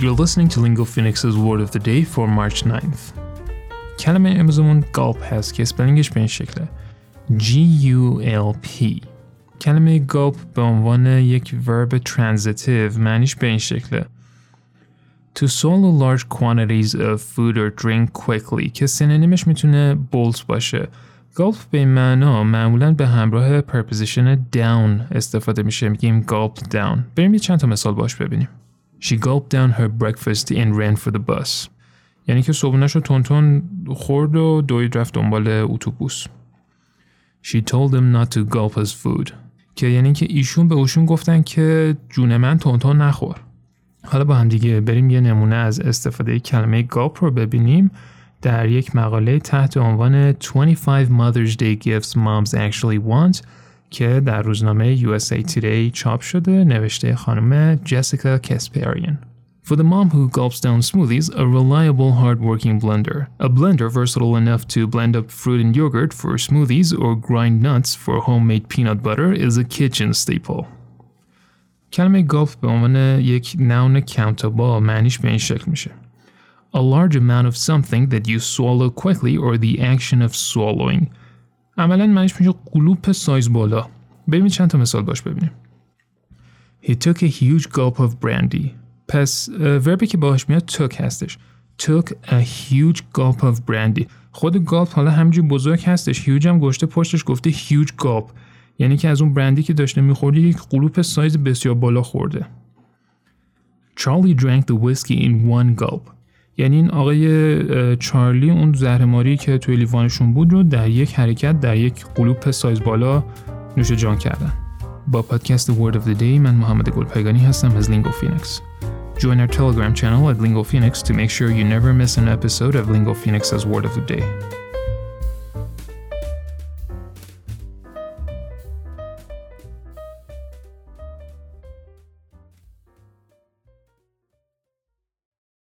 You're listening to Lingo Phoenix's Word of the Day for March 9th. کلمه امروزمون گالپ هست که اسپلینگش به این شکله G-U-L-P کلمه گالپ به عنوان یک ورب transitive معنیش به این شکله To swallow large quantities of food or drink quickly که سینونیمش میتونه بولت باشه گالپ به معنا معمولا به همراه پرپوزیشن down استفاده میشه میگیم گالپ down بریم یه چند تا مثال باش ببینیم She gulped down her breakfast and ran for the bus. یعنی که صبحونش رو تونتون خورد و دوید رفت دنبال اتوبوس. She told him not to gulp his food. که یعنی که ایشون به اوشون گفتن که جون من تونتون نخور. حالا با هم دیگه بریم یه نمونه از استفاده کلمه گاپ رو ببینیم. در یک مقاله تحت عنوان 25 Mother's Day Gifts Moms Actually Want که در روزنامه USA Today چاپ شده نوشته خانم جسیکا کسپریان For the mom who gulps down smoothies, a reliable, hard-working blender. A blender versatile enough to blend up fruit and yogurt for smoothies or grind nuts for homemade peanut butter is a kitchen staple. کلمه گالف به عنوان یک نون countable معنیش به این شکل میشه. A large amount of something that you swallow quickly or the action of swallowing. عملا معنیش میشه قلوپ سایز بالا. بریم چند تا مثال باش ببینیم. He took a huge gulp of brandy. پس وربی که باهاش میاد took هستش. took a huge gulp of brandy. خود گالپ حالا همینجور بزرگ هستش. huge هم گشته پشتش گفته huge gulp. یعنی که از اون برندی که داشته میخورده یک قلوپ سایز بسیار بالا خورده. Charlie drank the whiskey in one gulp. یعنی این آقای چارلی اون زهرماری که توی لیوانشون بود رو در یک حرکت در یک قلوپ سایز بالا نوش جان کردن. با پادکست Word of the Day من محمد گلپایگانی هستم از لینگو فینکس. Join our Telegram channel at Lingo Phoenix to make sure you never miss an episode of Lingo Phoenix's Word of the Day.